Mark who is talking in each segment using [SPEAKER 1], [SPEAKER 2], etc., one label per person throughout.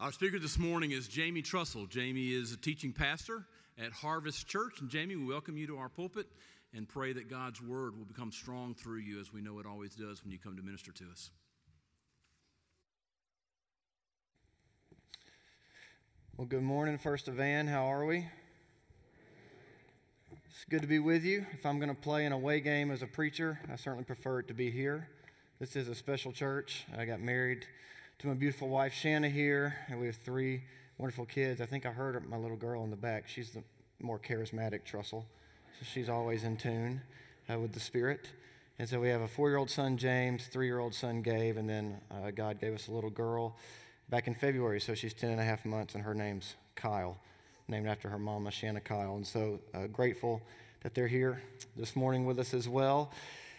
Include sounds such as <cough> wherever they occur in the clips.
[SPEAKER 1] Our speaker this morning is Jamie Trussell. Jamie is a teaching pastor at Harvest Church. And Jamie, we welcome you to our pulpit and pray that God's word will become strong through you as we know it always does when you come to minister to us.
[SPEAKER 2] Well, good morning, First of Evan. How are we? It's good to be with you. If I'm going to play an away game as a preacher, I certainly prefer it to be here. This is a special church. I got married to my beautiful wife, Shanna, here, and we have three wonderful kids. I think I heard my little girl in the back. She's the more charismatic Trussell, so she's always in tune uh, with the Spirit. And so we have a four year old son, James, three year old son, Gabe, and then uh, God gave us a little girl back in February, so she's 10 and a half months, and her name's Kyle, named after her mama, Shanna Kyle. And so uh, grateful that they're here this morning with us as well.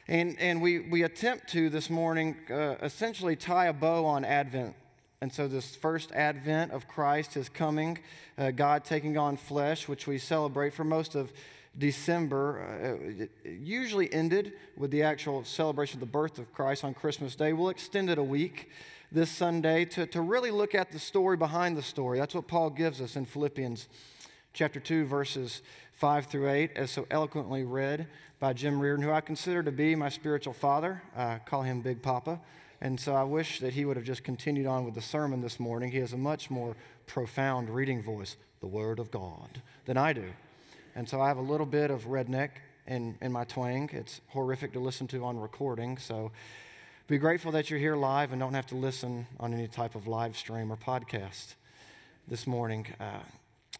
[SPEAKER 2] And, and we, we attempt to this morning uh, essentially tie a bow on Advent. And so, this first Advent of Christ is coming, uh, God taking on flesh, which we celebrate for most of December. Uh, usually ended with the actual celebration of the birth of Christ on Christmas Day. We'll extend it a week this Sunday to, to really look at the story behind the story. That's what Paul gives us in Philippians chapter 2, verses 5 through 8, as so eloquently read by Jim Reardon, who I consider to be my spiritual father. I call him Big Papa. And so I wish that he would have just continued on with the sermon this morning. He has a much more profound reading voice, the Word of God, than I do. And so I have a little bit of redneck in, in my twang. It's horrific to listen to on recording. So be grateful that you're here live and don't have to listen on any type of live stream or podcast this morning. Uh,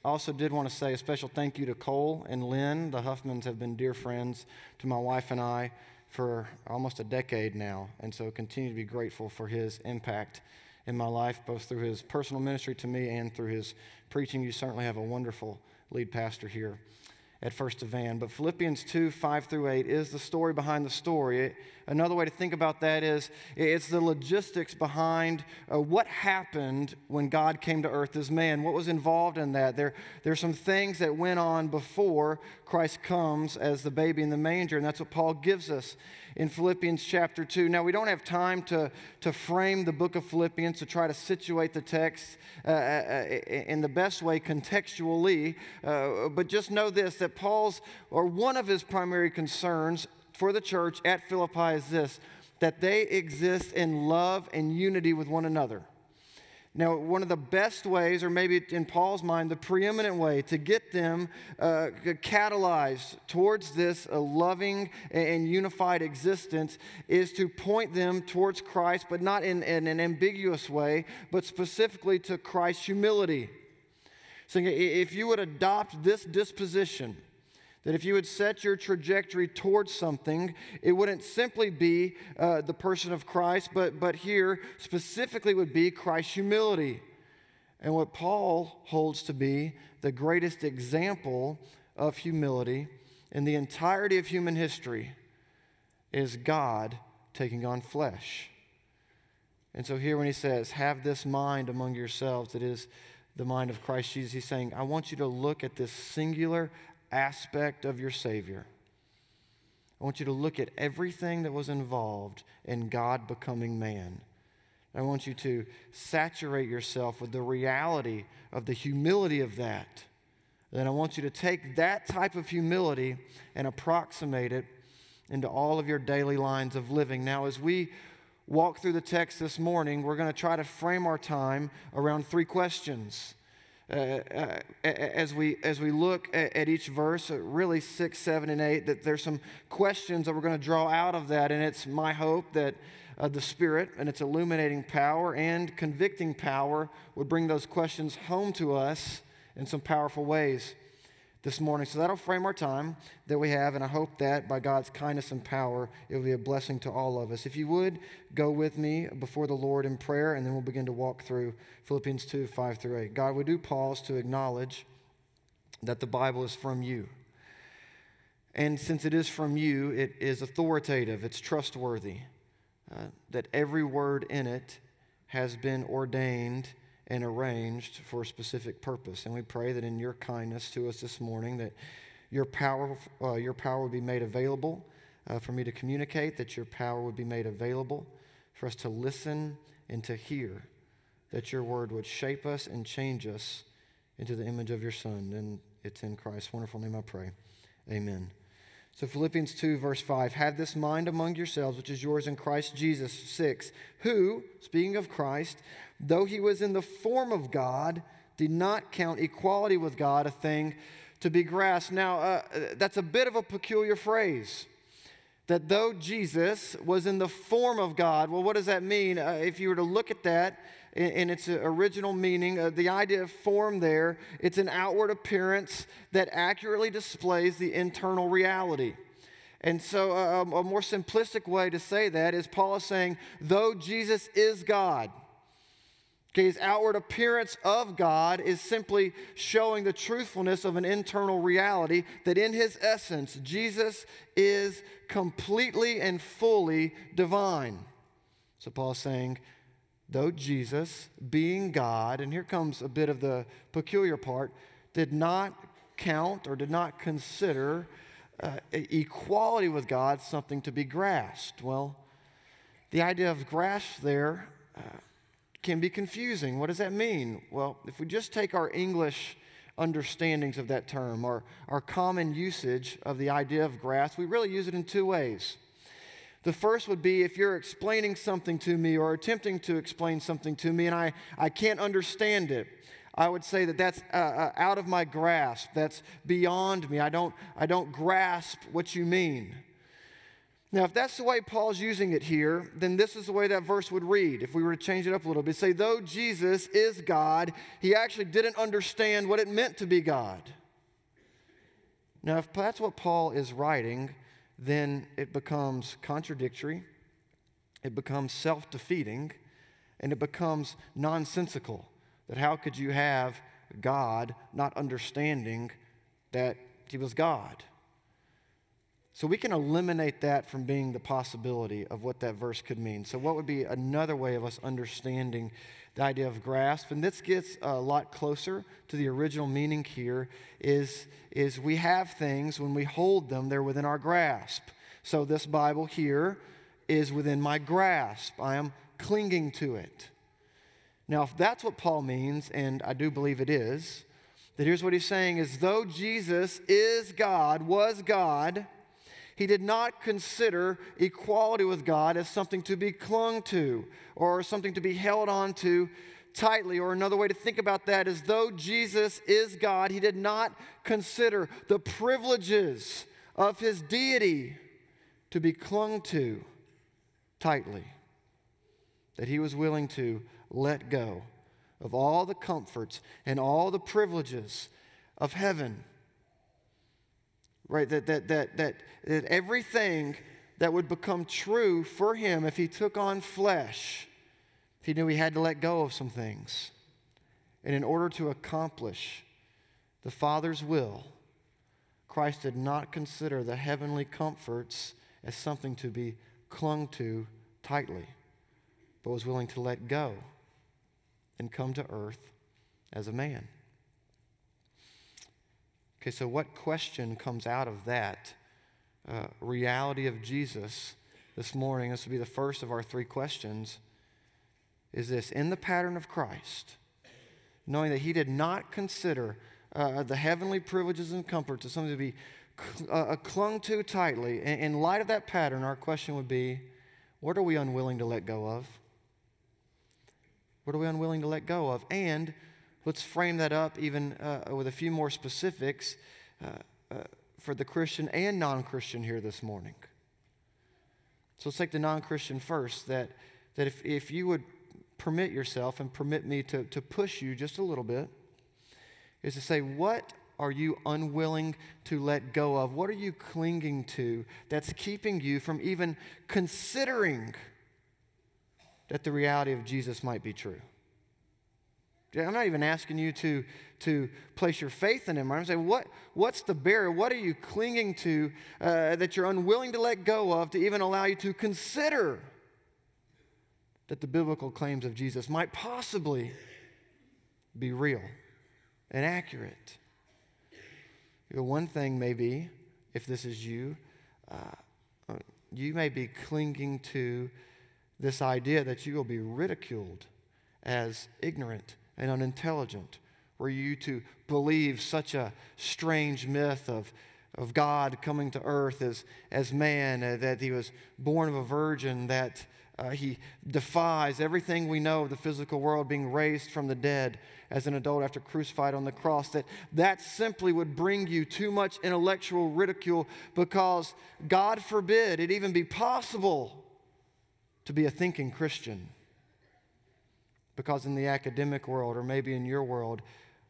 [SPEAKER 2] I also did want to say a special thank you to Cole and Lynn. The Huffmans have been dear friends to my wife and I for almost a decade now, and so continue to be grateful for his impact in my life, both through his personal ministry to me and through his preaching. You certainly have a wonderful lead pastor here at First Evan. But Philippians 2 5 through 8 is the story behind the story. It, another way to think about that is it's the logistics behind uh, what happened when God came to earth as man. What was involved in that? There, there's some things that went on before Christ comes as the baby in the manger, and that's what Paul gives us in Philippians chapter 2. Now, we don't have time to, to frame the book of Philippians to try to situate the text uh, uh, uh in the best way contextually, uh, but just know this that Paul's, or one of his primary concerns for the church at Philippi is this that they exist in love and unity with one another. Now, one of the best ways, or maybe in Paul's mind, the preeminent way to get them uh, catalyzed towards this uh, loving and unified existence is to point them towards Christ, but not in, in an ambiguous way, but specifically to Christ's humility. So, if you would adopt this disposition, that if you would set your trajectory towards something, it wouldn't simply be uh, the person of Christ, but, but here specifically would be Christ's humility. And what Paul holds to be the greatest example of humility in the entirety of human history is God taking on flesh. And so, here when he says, Have this mind among yourselves, that is the mind of Christ Jesus, he's saying, I want you to look at this singular aspect of your Savior. I want you to look at everything that was involved in God becoming man. I want you to saturate yourself with the reality of the humility of that. Then I want you to take that type of humility and approximate it into all of your daily lines of living. Now, as we walk through the text this morning, we're going to try to frame our time around three questions. Uh, uh, as, we, as we look at, at each verse, uh, really six, seven, and eight, that there's some questions that we're going to draw out of that. And it's my hope that uh, the Spirit and its illuminating power and convicting power would bring those questions home to us in some powerful ways this morning. So that'll frame our time that we have, and I hope that by God's kindness and power, it will be a blessing to all of us. If you would, go with me before the Lord in prayer, and then we'll begin to walk through Philippians 2 5 through 8. God, we do pause to acknowledge that the Bible is from you. And since it is from you, it is authoritative, it's trustworthy, uh, that every word in it has been ordained and arranged for a specific purpose. And we pray that in your kindness to us this morning, that your power, uh, your power would be made available uh, for me to communicate, that your power would be made available for us to listen and to hear that your word would shape us and change us into the image of your Son. And it's in Christ's wonderful name I pray. Amen. So, Philippians 2, verse 5 Have this mind among yourselves, which is yours in Christ Jesus. 6 Who, speaking of Christ, though he was in the form of God, did not count equality with God a thing to be grasped. Now, uh, that's a bit of a peculiar phrase. That though Jesus was in the form of God, well, what does that mean? Uh, if you were to look at that, in, its original meaning, uh, the idea of form there, it's an outward appearance that accurately displays the internal reality. And so, uh, a more simplistic way to say that is Paul is saying, though Jesus is God, okay, his outward appearance of God is simply showing the truthfulness of an internal reality that in his essence, Jesus is completely and fully divine. So, Paul's saying, though Jesus, being God, and here comes a bit of the peculiar part, did not count or did not consider uh, equality with God something to be grasped. Well, the idea of grasp there uh, can be confusing. What does that mean? Well, if we just take our English understandings of that term, or our common usage of the idea of grasp, we really use it in two ways. The first would be if you're explaining something to me or attempting to explain something to me and I, I can't understand it. I would say that that's uh, uh, out of my grasp. That's beyond me. I don't, I don't grasp what you mean. Now, if that's the way Paul's using it here, then this is the way that verse would read. If we were to change it up a little bit, say, though Jesus is God, he actually didn't understand what it meant to be God. Now, if that's what Paul is writing, then it becomes contradictory, it becomes self defeating, and it becomes nonsensical. That how could you have God not understanding that He was God? So we can eliminate that from being the possibility of what that verse could mean. So, what would be another way of us understanding the idea of grasp? And this gets a lot closer to the original meaning here is, is we have things, when we hold them, they're within our grasp. So, this Bible here is within my grasp. I am clinging to it. Now, if that's what Paul means, and I do believe it is, that here's what he's saying is though Jesus is God, was God, he did not consider equality with God as something to be clung to or something to be held on to tightly. Or another way to think about that is though Jesus is God, he did not consider the privileges of his deity to be clung to tightly. That he was willing to let go of all the comforts and all the privileges of heaven right? That, that, that, that, that everything that would become true for him if he took on flesh, he knew he had to let go of some things. And in order to accomplish the Father's will, Christ did not consider the heavenly comforts as something to be clung to tightly, but was willing to let go and come to earth as a man. Okay, so what question comes out of that uh, reality of Jesus this morning? This will be the first of our three questions. Is this in the pattern of Christ, knowing that he did not consider uh, the heavenly privileges and comforts as something to be cl- uh, clung to tightly? In, in light of that pattern, our question would be what are we unwilling to let go of? What are we unwilling to let go of? And Let's frame that up even uh, with a few more specifics uh, uh, for the Christian and non Christian here this morning. So let's take the non Christian first. That, that if, if you would permit yourself and permit me to, to push you just a little bit, is to say, what are you unwilling to let go of? What are you clinging to that's keeping you from even considering that the reality of Jesus might be true? I'm not even asking you to, to place your faith in Him. I'm saying, what, what's the barrier? What are you clinging to uh, that you're unwilling to let go of to even allow you to consider that the biblical claims of Jesus might possibly be real and accurate? You know, one thing may be, if this is you, uh, you may be clinging to this idea that you will be ridiculed as ignorant and unintelligent? Were you to believe such a strange myth of, of God coming to earth as, as man, uh, that he was born of a virgin, that uh, he defies everything we know of the physical world, being raised from the dead as an adult after crucified on the cross, that that simply would bring you too much intellectual ridicule because, God forbid, it even be possible to be a thinking Christian. Because in the academic world, or maybe in your world,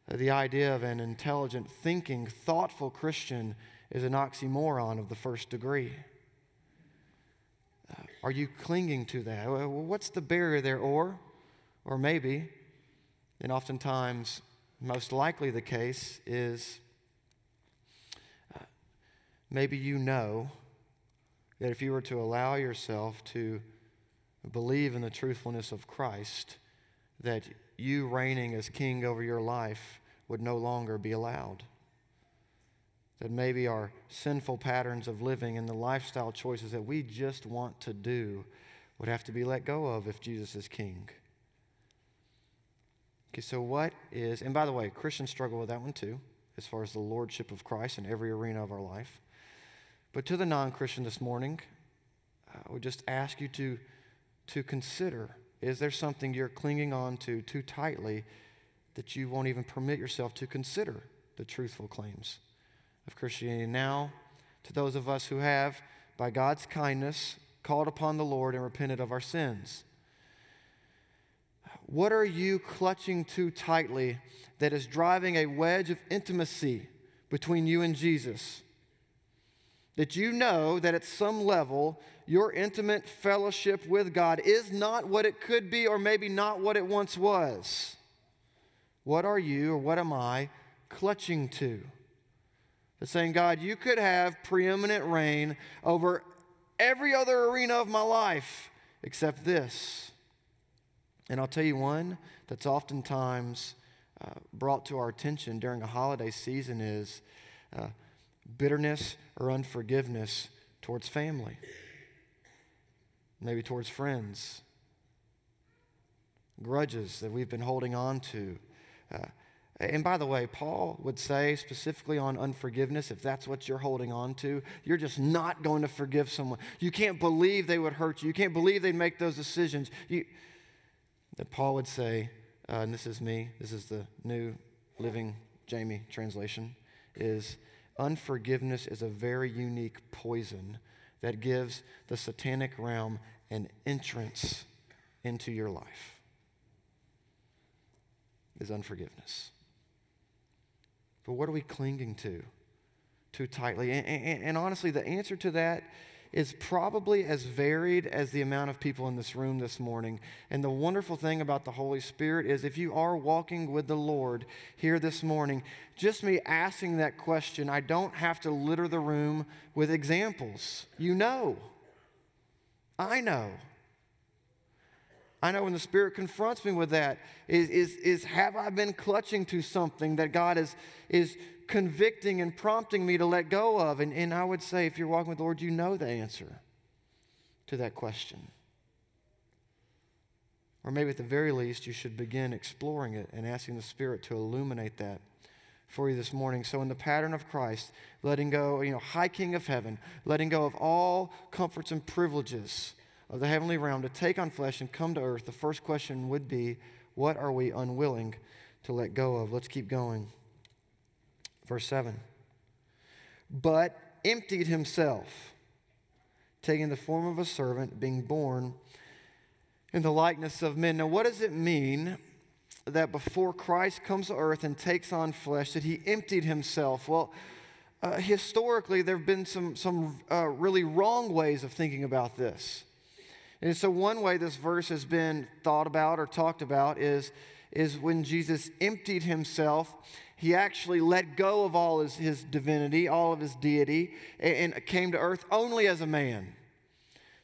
[SPEAKER 2] the idea of an intelligent, thinking, thoughtful Christian is an oxymoron of the first degree. Uh, are you clinging to that? What's the barrier there? Or, or maybe, and oftentimes, most likely the case is uh, maybe you know that if you were to allow yourself to believe in the truthfulness of Christ, that you reigning as king over your life would no longer be allowed. That maybe our sinful patterns of living and the lifestyle choices that we just want to do would have to be let go of if Jesus is king. Okay, so what is, and by the way, Christians struggle with that one too, as far as the lordship of Christ in every arena of our life. But to the non Christian this morning, uh, I would just ask you to, to consider is there something you're clinging on to too tightly that you won't even permit yourself to consider the truthful claims of Christianity? Now, to those of us who have, by God's kindness, called upon the Lord and repented of our sins. What are you clutching too tightly that is driving a wedge of intimacy between you and Jesus? That you know that at some level, your intimate fellowship with God is not what it could be, or maybe not what it once was. What are you, or what am I, clutching to? That's saying, God, you could have preeminent reign over every other arena of my life except this. And I'll tell you one that's oftentimes uh, brought to our attention during a holiday season is uh, bitterness or unforgiveness towards family, maybe towards friends, grudges that we've been holding on to. Uh, and by the way, Paul would say specifically on unforgiveness, if that's what you're holding on to, you're just not going to forgive someone. You can't believe they would hurt you. You can't believe they'd make those decisions. You, that Paul would say, uh, and this is me, this is the new Living Jamie translation, is unforgiveness is a very unique poison that gives the satanic realm an entrance into your life. Is unforgiveness. But what are we clinging to too tightly? And, and, and honestly, the answer to that is probably as varied as the amount of people in this room this morning. And the wonderful thing about the Holy Spirit is if you are walking with the Lord here this morning, just me asking that question, I don't have to litter the room with examples. You know. I know. I know when the Spirit confronts me with that, is, is, is have I been clutching to something that God is, is convicting and prompting me to let go of? And, and I would say, if you're walking with the Lord, you know the answer to that question. Or maybe at the very least, you should begin exploring it and asking the Spirit to illuminate that for you this morning. So, in the pattern of Christ, letting go, you know, high King of heaven, letting go of all comforts and privileges of the heavenly realm to take on flesh and come to earth, the first question would be, what are we unwilling to let go of? Let's keep going. Verse 7. But emptied himself, taking the form of a servant, being born in the likeness of men. Now, what does it mean that before Christ comes to earth and takes on flesh, that he emptied himself? Well, uh, historically, there have been some, some uh, really wrong ways of thinking about this. And so, one way this verse has been thought about or talked about is, is when Jesus emptied himself he actually let go of all his, his divinity, all of his deity, and, and came to earth only as a man.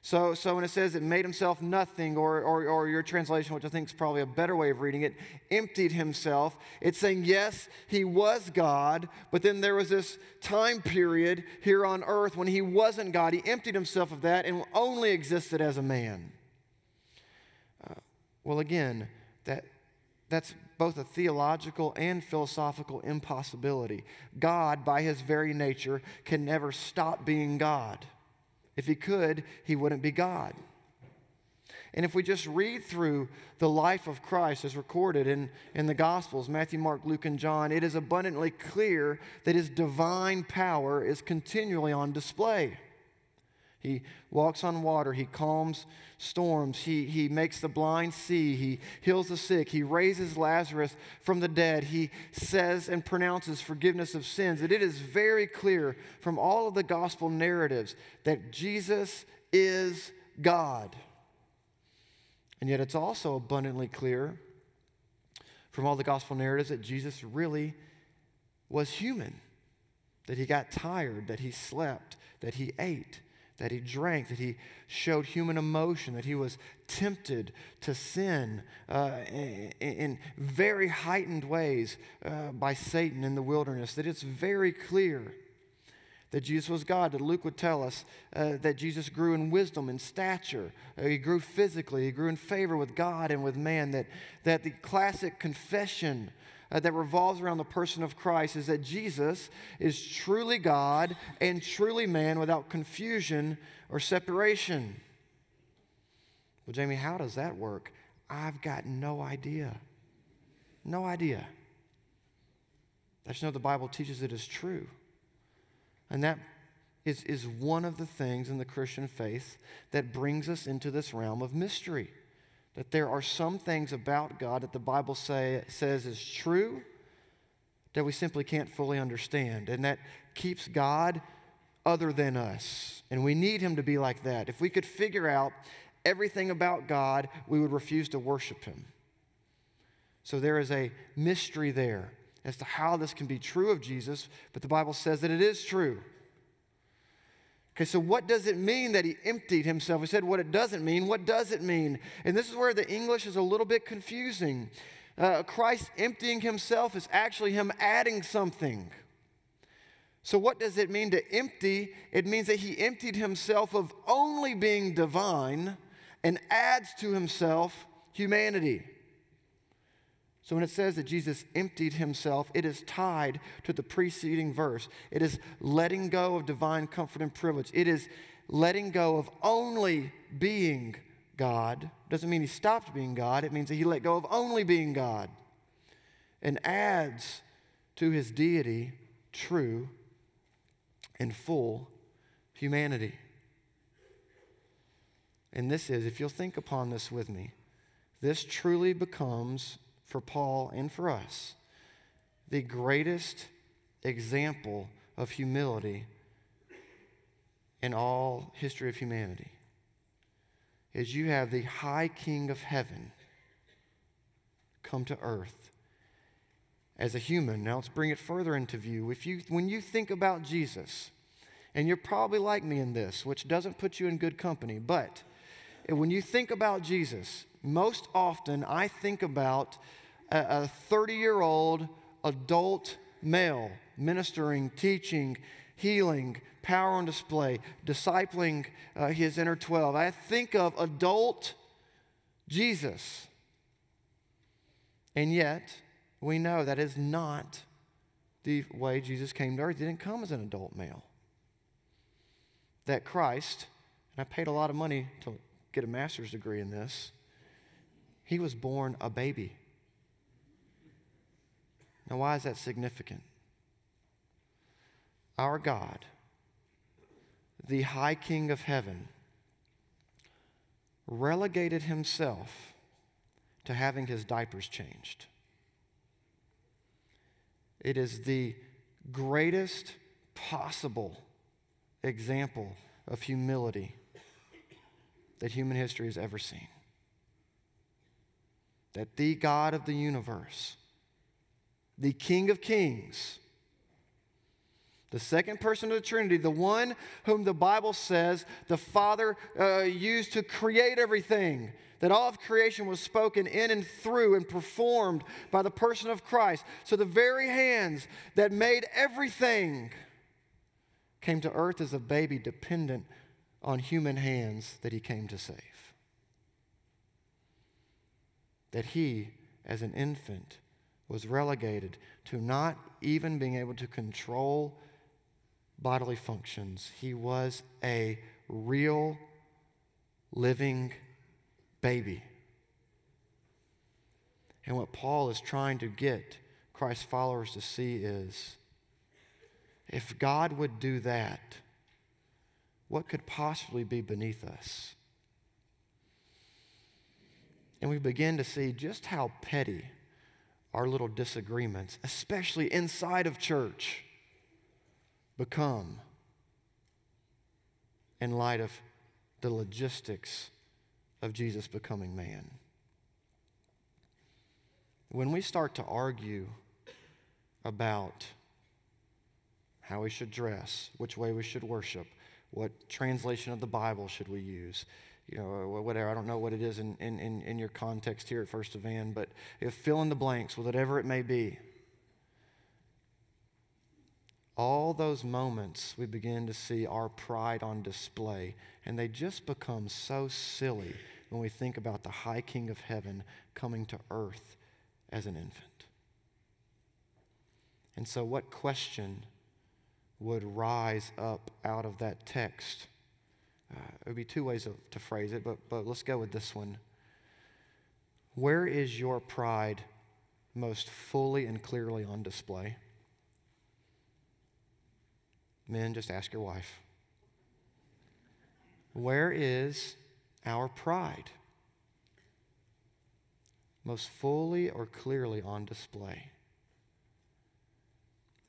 [SPEAKER 2] So, so when it says it made himself nothing, or, or, or your translation, which I think is probably a better way of reading it, emptied himself, it's saying, yes, he was God, but then there was this time period here on earth when he wasn't God. He emptied himself of that and only existed as a man. Uh, well, again, that that's both a theological and philosophical impossibility. God, by his very nature, can never stop being God. If he could, he wouldn't be God. And if we just read through the life of Christ as recorded in, in the Gospels Matthew, Mark, Luke, and John it is abundantly clear that his divine power is continually on display. He walks on water. He calms storms. He, he makes the blind see. He heals the sick. He raises Lazarus from the dead. He says and pronounces forgiveness of sins. And it is very clear from all of the gospel narratives that Jesus is God. And yet it's also abundantly clear from all the gospel narratives that Jesus really was human, that he got tired, that he slept, that he ate that he drank, that he showed human emotion, that he was tempted to sin uh, in, very heightened ways uh, by Satan in the wilderness, that it's very clear that Jesus was God, that Luke would tell us uh, that Jesus grew in wisdom and stature. Uh, he grew physically, he grew in favor with God and with man, that, that the classic confession uh, that revolves around the person of Christ is that Jesus is truly God and truly man without confusion or separation. Well, Jamie, how does that work? I've got no idea. No idea. I just know the Bible teaches it is true. And that is, is one of the things in the Christian faith that brings us into this realm of mystery that there are some things about God that the Bible say, says is true that we simply can't fully understand. And that keeps God other than us. And we need Him to be like that. If we could figure out everything about God, we would refuse to worship Him. So there is a mystery there as to how this can be true of Jesus, but the Bible says that it is true. Okay, so what does it mean that he emptied himself? We said what it doesn't mean. What does it mean? And this is where the English is a little bit confusing. Uh, Christ emptying himself is actually him adding something. So, what does it mean to empty? It means that he emptied himself of only being divine and adds to himself humanity. So when it says that Jesus emptied himself, it is tied to the preceding verse. It is letting go of divine comfort and privilege. It is letting go of only being God. Doesn't mean he stopped being God, it means that he let go of only being God and adds to his deity true and full humanity. And this is, if you'll think upon this with me, this truly becomes for Paul and for us the greatest example of humility in all history of humanity is you have the high king of heaven come to earth as a human. Now let's bring it further into view. If you when you think about Jesus, and you're probably like me in this, which doesn't put you in good company, but when you think about Jesus, most often I think about a 30 year old adult male ministering, teaching, healing, power on display, discipling uh, his inner 12. I think of adult Jesus. And yet, we know that is not the way Jesus came to earth. He didn't come as an adult male. That Christ, and I paid a lot of money to get a master's degree in this, he was born a baby. Now, why is that significant? Our God, the high king of heaven, relegated himself to having his diapers changed. It is the greatest possible example of humility that human history has ever seen. That the God of the universe, the King of Kings, the second person of the Trinity, the one whom the Bible says the Father uh, used to create everything, that all of creation was spoken in and through and performed by the person of Christ. So the very hands that made everything came to earth as a baby dependent on human hands that he came to save. That he, as an infant, was relegated to not even being able to control bodily functions. He was a real, living baby. And what Paul is trying to get Christ's followers to see is if God would do that, what could possibly be beneath us? And we begin to see just how petty our little disagreements, especially inside of church, become in light of the logistics of Jesus becoming man. When we start to argue about how we should dress, which way we should worship, what translation of the Bible should we use, you know, whatever. I don't know what it is in, in, in your context here at First Evan, but if fill in the blanks with whatever it may be. All those moments we begin to see our pride on display, and they just become so silly when we think about the high king of heaven coming to earth as an infant. And so, what question would rise up out of that text? Uh, it would be two ways of, to phrase it, but, but let's go with this one. Where is your pride most fully and clearly on display? Men, just ask your wife. Where is our pride most fully or clearly on display?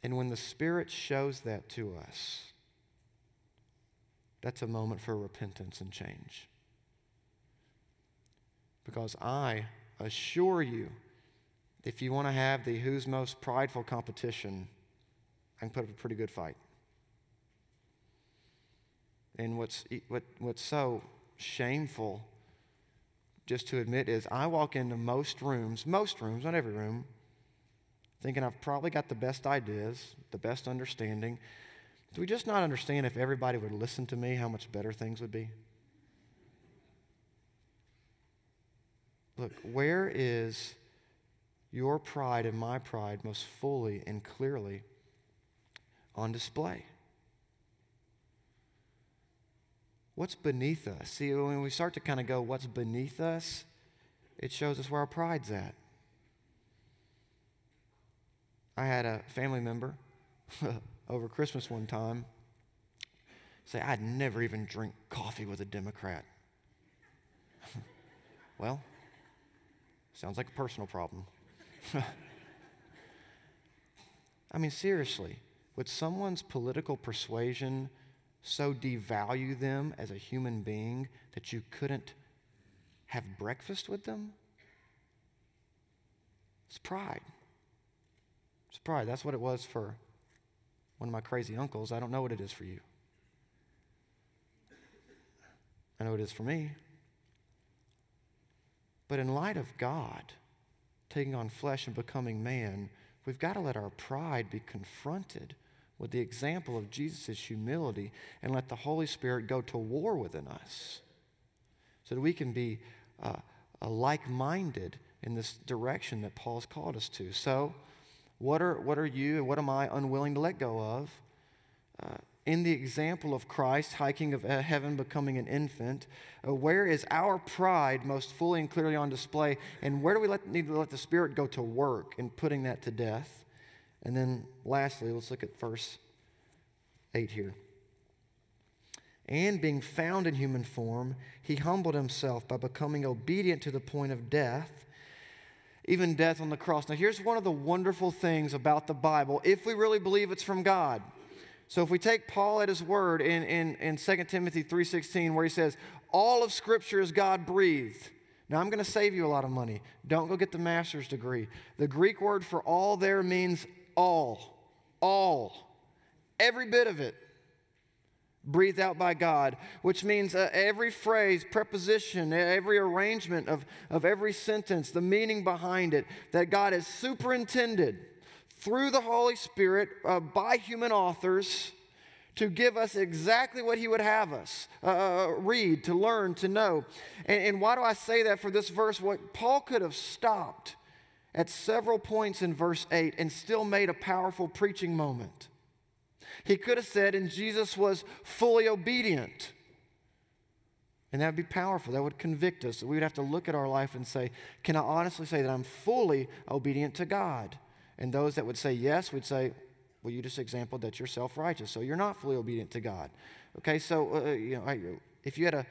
[SPEAKER 2] And when the Spirit shows that to us, that's a moment for repentance and change. Because I assure you, if you want to have the who's most prideful competition, I can put up a pretty good fight. And what's, what, what's so shameful just to admit is I walk into most rooms, most rooms, not every room, thinking I've probably got the best ideas, the best understanding. Do we just not understand if everybody would listen to me, how much better things would be? Look, where is your pride and my pride most fully and clearly on display? What's beneath us? See, when we start to kind of go, what's beneath us, it shows us where our pride's at. <laughs> I had a family member <laughs> over Christmas one time say, I'd never even drink coffee with a Democrat. <laughs> well, sounds like a personal problem. <laughs> I mean, seriously, would someone's political persuasion so devalue them as a human being that you couldn't have breakfast with them? It's pride. It's pride. That's what it was for one of my crazy uncles. I don't know what it is for you. I know it is for me. But in light of God taking on flesh and becoming man, we've got to let our pride be confronted with the example of Jesus' humility and let the Holy Spirit go to war within us so that we can be uh, like minded in this direction that Paul's called us to. So, what are, what are you and what am I unwilling to let go of? Uh, in the example of Christ, high King of heaven, becoming an infant, uh, where is our pride most fully and clearly on display? And where do we let, need to let the Spirit go to work in putting that to death? And then lastly, let's look at verse 8 here. And being found in human form, he humbled himself by becoming obedient to the point of death even death on the cross. Now, here's one of the wonderful things about the Bible, if we really believe it's from God. So if we take Paul at his word in, in, in 2 Timothy 3.16 where he says, all of Scripture is God-breathed. Now, I'm going to save you a lot of money. Don't go get the master's degree. The Greek word for all there means all. All. Every bit of it breathed out by God, which means uh, every phrase, preposition, every arrangement of, of every sentence, the meaning behind it, that God has superintended through the Holy Spirit uh, by human authors to give us exactly what he would have us uh, uh, read, to learn, to know. And, and why do I say that for this verse? What Paul could have stopped at several points in verse 8 and still made a powerful preaching moment. He could have said, and Jesus was fully obedient. And that would be powerful. That would convict us. We would have to look at our life and say, Can I honestly say that I'm fully obedient to God? And those that would say yes would say, Well, you just exampled that you're self righteous, so you're not fully obedient to God. Okay, so uh, uh you know, if you had a,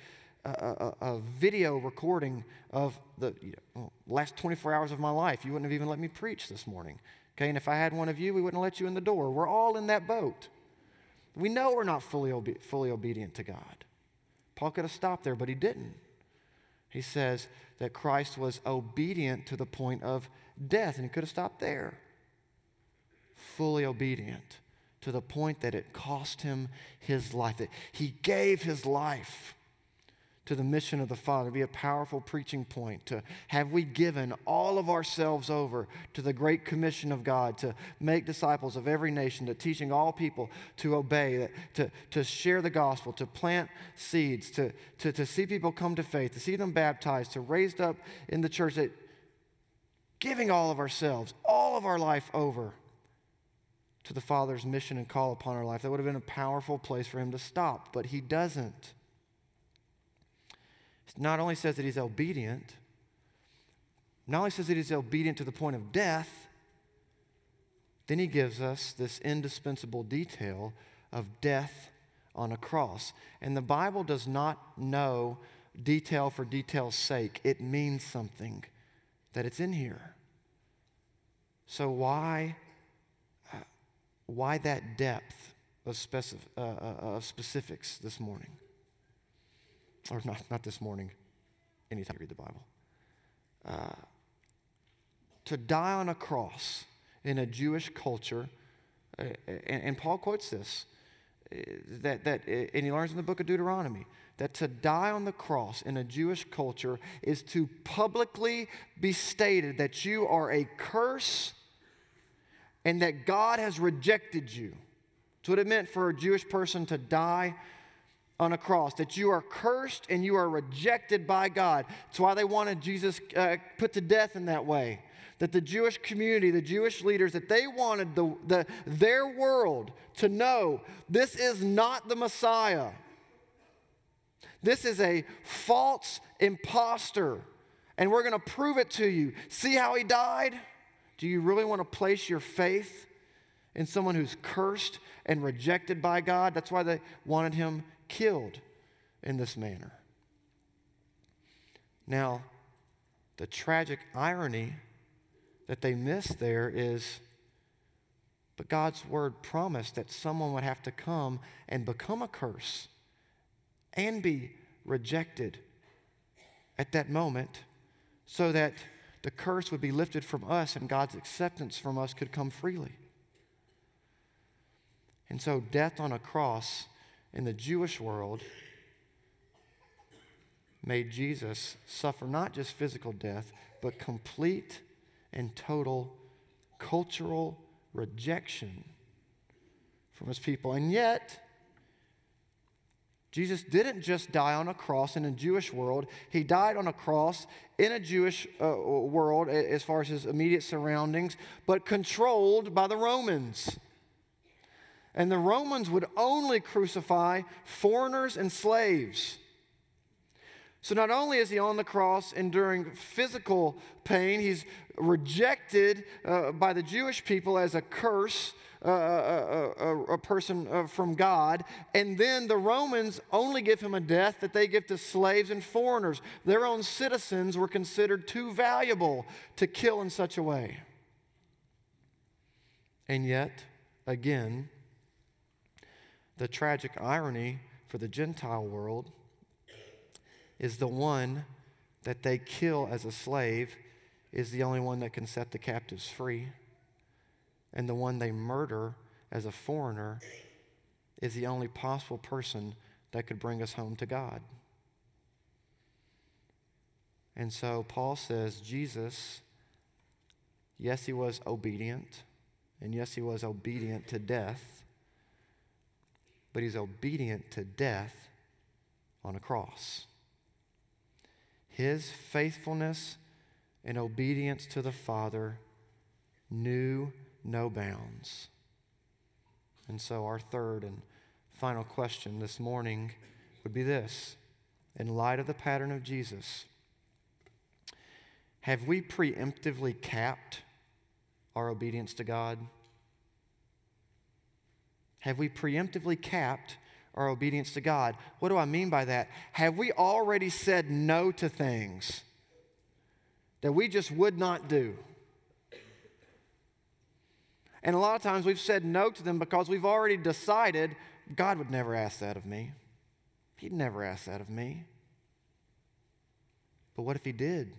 [SPEAKER 2] a, a, video recording of the you know, last 24 hours of my life, you wouldn't have even let me preach this morning. Okay, and if I had one of you, we wouldn't let you in the door. We're all in that boat. We know we're not fully, obe- fully obedient to God. Paul could have stopped there, but he didn't. He says that Christ was obedient to the point of death, and he could have stopped there. Fully obedient to the point that it cost him his life, that he gave his life to the mission of the Father, be a powerful preaching point. To have we given all of ourselves over to the great commission of God to make disciples of every nation, to teaching all people to obey, to, to share the gospel, to plant seeds, to, to, to see people come to faith, to see them baptized, to raised up in the church, that giving all of ourselves, all of our life over to the Father's mission and call upon our life. That would have been a powerful place for him to stop, but he doesn't not only says that he's obedient, not only says that he's obedient to the point of death, then he gives us this indispensable detail of death on a cross. And the Bible does not know detail for detail's sake, it means something that it's in here. So, why, uh, why that depth of, specif- uh, uh, of specifics this morning? Or not, not this morning, anytime you read the Bible. Uh, to die on a cross in a Jewish culture, uh, and, and, Paul quotes this, uh, that, that, uh, and he learns in the book of Deuteronomy, that to die on the cross in a Jewish culture is to publicly be stated that you are a curse and that God has rejected you. That's what it meant for a Jewish person to die on a cross, that you are cursed and you are rejected by God. That's why they wanted Jesus uh, put to death in that way. That the Jewish community, the Jewish leaders, that they wanted the, the, their world to know this is not the Messiah. This is a false impostor, and we're going to prove it to you. See how he died? Do you really want to place your faith in someone who's cursed and rejected by God? That's why they wanted him killed in this manner. Now, the tragic irony that they miss there is but God's word promised that someone would have to come and become a curse and be rejected at that moment so that the curse would be lifted from us and God's acceptance from us could come freely. And so, death on a cross in the Jewish world made Jesus suffer not just physical death, but complete and total cultural rejection from his people. And yet, Jesus didn't just die on a cross in a Jewish world. He died on a cross in a Jewish uh, world as far as his immediate surroundings, but controlled by the Romans. And the Romans would only crucify foreigners and slaves. So not only is he on the cross enduring physical pain, he's rejected uh, by the Jewish people as a curse, uh, a, uh, uh, uh, a, person uh, from God. And then the Romans only give him a death that they give to slaves and foreigners. Their own citizens were considered too valuable to kill in such a way. And yet, again, the tragic irony for the Gentile world is the one that they kill as a slave is the only one that can set the captives free. And the one they murder as a foreigner is the only possible person that could bring us home to God. And so Paul says Jesus, yes, he was obedient, and yes, he was obedient to death. But he's obedient to death on a cross. His faithfulness and obedience to the Father knew no bounds. And so, our third and final question this morning would be this In light of the pattern of Jesus, have we preemptively capped our obedience to God? Have we preemptively capped our obedience to God? What do I mean by that? Have we already said no to things that we just would not do? And a lot of times we've said no to them because we've already decided God would never ask that of me. He'd never ask that of me. But what if He did?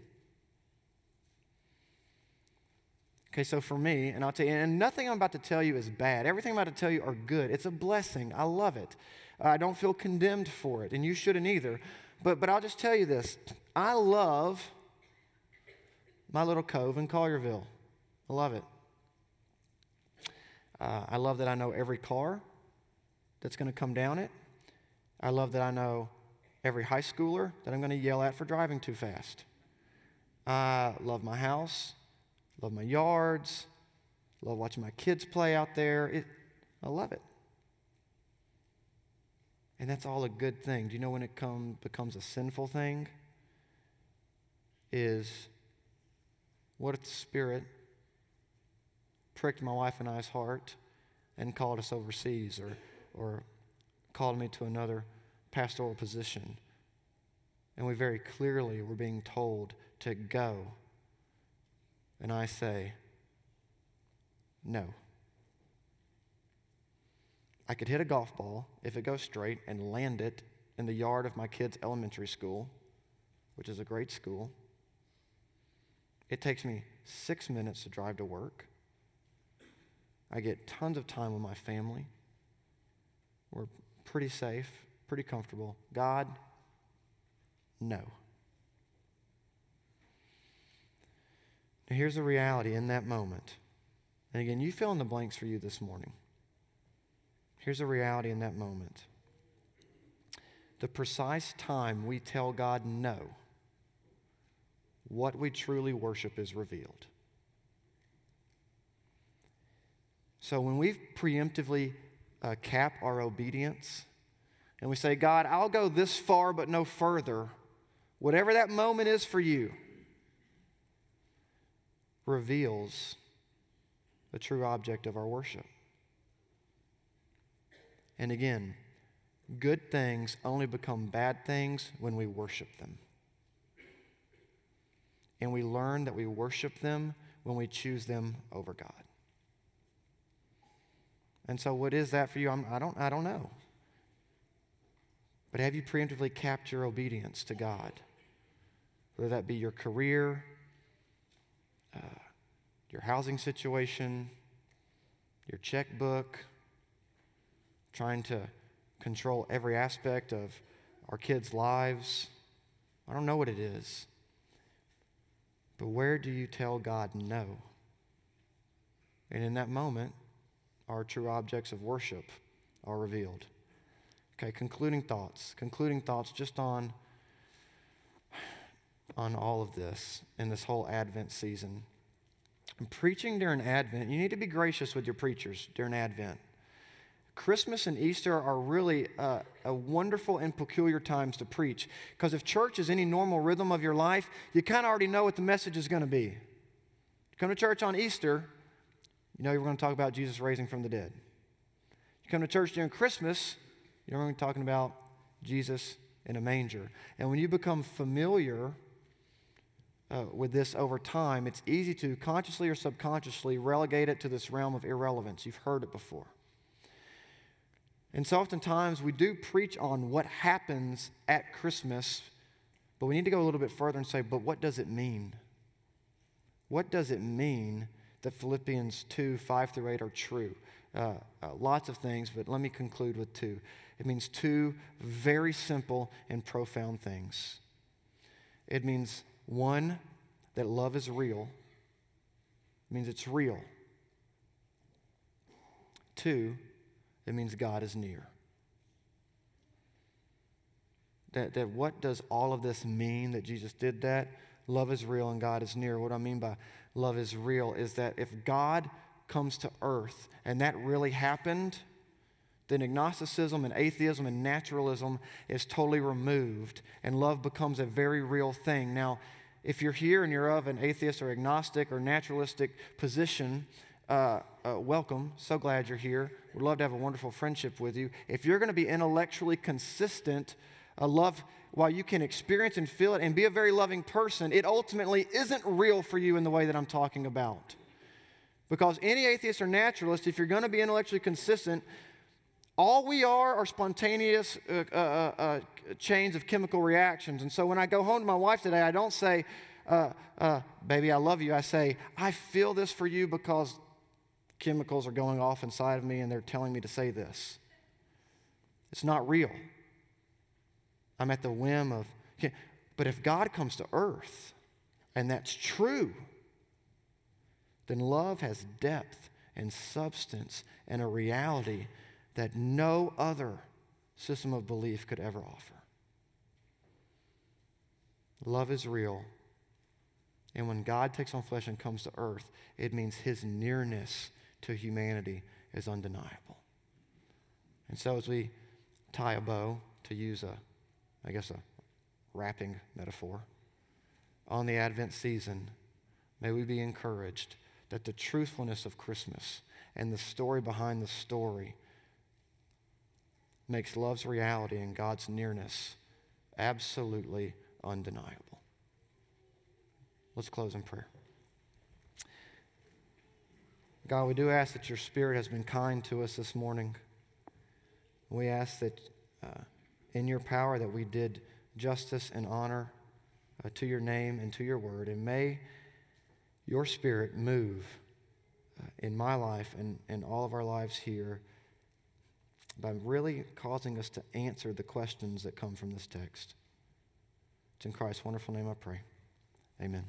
[SPEAKER 2] Okay, so for me, and I'll tell you, and nothing I'm about to tell you is bad. Everything I'm about to tell you are good. It's a blessing. I love it. I don't feel condemned for it, and you shouldn't either. But, but I'll just tell you this I love my little cove in Collierville. I love it. Uh, I love that I know every car that's going to come down it. I love that I know every high schooler that I'm going to yell at for driving too fast. I love my house, love my yards, love watching my kids play out there. It, I love it. And that's all a good thing. Do you know when it come, becomes a sinful thing? Is what if the Spirit pricked my wife and I's heart and called us overseas or, or called me to another pastoral position? And we very clearly were being told to go. And I say, no. I could hit a golf ball if it goes straight and land it in the yard of my kid's elementary school, which is a great school. It takes me six minutes to drive to work. I get tons of time with my family. We're pretty safe, pretty comfortable. God, no. Now, here's the reality in that moment. And again, you fill in the blanks for you this morning. Here's the reality in that moment the precise time we tell God no, what we truly worship is revealed. So when we preemptively uh, cap our obedience and we say, God, I'll go this far but no further, whatever that moment is for you, reveals the true object of our worship. And again, good things only become bad things when we worship them. And we learn that we worship them when we choose them over God. And so, what is that for you? I'm, I, don't, I don't know. But have you preemptively capped your obedience to God? Whether that be your career, your housing situation, your checkbook, trying to control every aspect of our kids' lives. I don't know what it is. But where do you tell God no? And in that moment, our true objects of worship are revealed. Okay, concluding thoughts. Concluding thoughts just on, on all of this in this whole Advent season. And preaching during Advent, you need to be gracious with your preachers during Advent. Christmas and Easter are really a wonderful and peculiar times to preach. Because if church is any normal rhythm of your life, you kind of already know what the message is going to be. You come to church on Easter, you know you're going to talk about Jesus raising from the dead. You come to church during Christmas, you know we're going to be talking about Jesus in a manger. And when you become familiar uh, with this over time, it's easy to consciously or subconsciously relegate it to this realm of irrelevance. You've heard it before. And so oftentimes we do preach on what happens at Christmas, but we need to go a little bit further and say, but what does it mean? What does it mean that Philippians 2 5 through 8 are true? Uh, uh, lots of things, but let me conclude with two. It means two very simple and profound things. It means, one, that love is real, it means it's real. Two, it means God is near. That, that what does all of this mean that Jesus did that? Love is real and God is near. What I mean by love is real is that if God comes to earth and that really happened, then agnosticism and atheism and naturalism is totally removed and love becomes a very real thing. Now, if you're here and you're of an atheist or agnostic or naturalistic position, uh, uh, welcome. So glad you're here. We'd love to have a wonderful friendship with you. If you're going to be intellectually consistent, uh, love, while you can experience and feel it and be a very loving person, it ultimately isn't real for you in the way that I'm talking about. Because any atheist or naturalist, if you're going to be intellectually consistent, all we are are spontaneous uh, uh, uh, uh, chains of chemical reactions. And so when I go home to my wife today, I don't say, uh, uh, baby, I love you. I say, I feel this for you because chemicals are going off inside of me and they're telling me to say this. It's not real. I'm at the whim of. But if God comes to earth and that's true, then love has depth and substance and a reality that no other system of belief could ever offer. Love is real. And when God takes on flesh and comes to earth, it means his nearness to humanity is undeniable. And so, as we tie a bow, to use a, I guess, a wrapping metaphor, on the Advent season, may we be encouraged that the truthfulness of Christmas and the story behind the story makes love's reality and God's nearness absolutely undeniable. Let's close in prayer. God, we do ask that your Spirit has been kind to us this morning. We ask that uh, in your power that we did justice and honor uh, to your name and to your word. And may your Spirit move uh, in my life and, in all of our lives here by really causing us to answer the questions that come from this text. It's in Christ's wonderful name I pray. Amen.